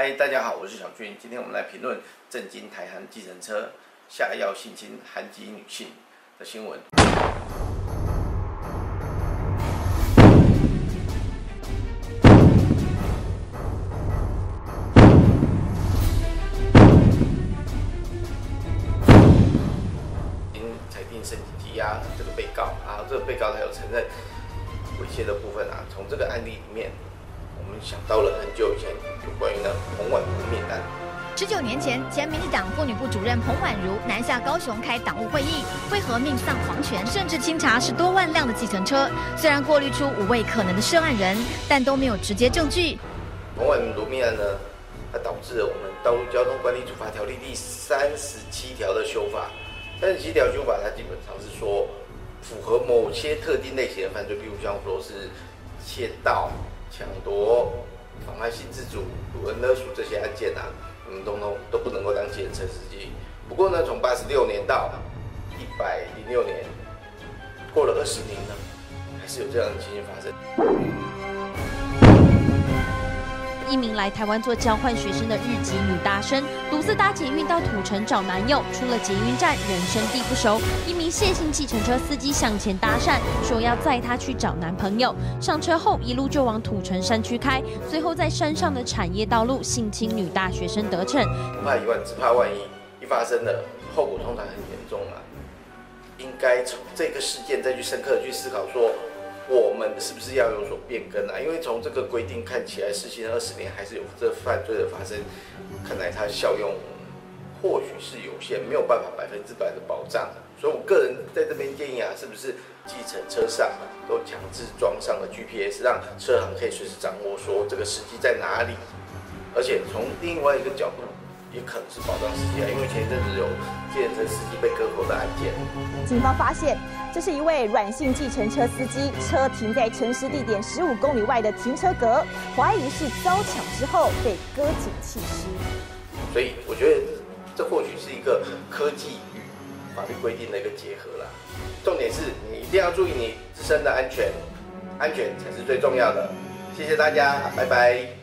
嗨，大家好，我是小军。今天我们来评论震惊台韩计程车下药性侵韩籍女性的新闻。经裁定申请羁押这个被告啊，这个被告他有承认猥亵的部分啊。从这个案例里面，我们想到了很久以前有关于那彭婉如面案。十九年前，前民进党妇女部主任彭婉如南下高雄开党务会议，为何命丧黄泉，甚至清查十多万辆的计程车。虽然过滤出五位可能的涉案人，但都没有直接证据。彭婉如命案呢，它导致了我们道路交通管理处罚条例第三十七条的修法。三十七条修法，它基本上是说，符合某些特定类型的犯罪，比如像说是窃盗、抢夺、妨碍性自主、掳人勒赎这些案件啊。我们通通都不能够当计程车司机。不过呢，从八十六年到一百零六年，过了二十年呢，还是有这样的情形发生。一名来台湾做交换学生的日籍女大生，独自搭捷运到土城找男友。出了捷运站，人生地不熟，一名谢姓计程车司机向前搭讪，说要载她去找男朋友。上车后，一路就往土城山区开，随后在山上的产业道路性侵女大学生得逞。不怕一万，只怕万一，一发生了，后果通常很严重啊。应该从这个事件再去深刻去思考说。我们是不是要有所变更啊？因为从这个规定看起来，实行二十年还是有这犯罪的发生，看来它效用或许是有限，没有办法百分之百的保障。所以我个人在这边建议啊，是不是计程车上都强制装上了 GPS，让车行可以随时掌握说这个司机在哪里，而且从另外一个角度。也可能是保障司机啊，因为前一阵子有计程车司机被割喉的案件。警方发现，这是一位软性计程车司机，车停在城市地点十五公里外的停车格，怀疑是遭抢之后被割颈弃尸。所以我觉得这或许是一个科技与法律规定的一个结合啦。重点是你一定要注意你自身的安全，安全才是最重要的。谢谢大家，拜拜。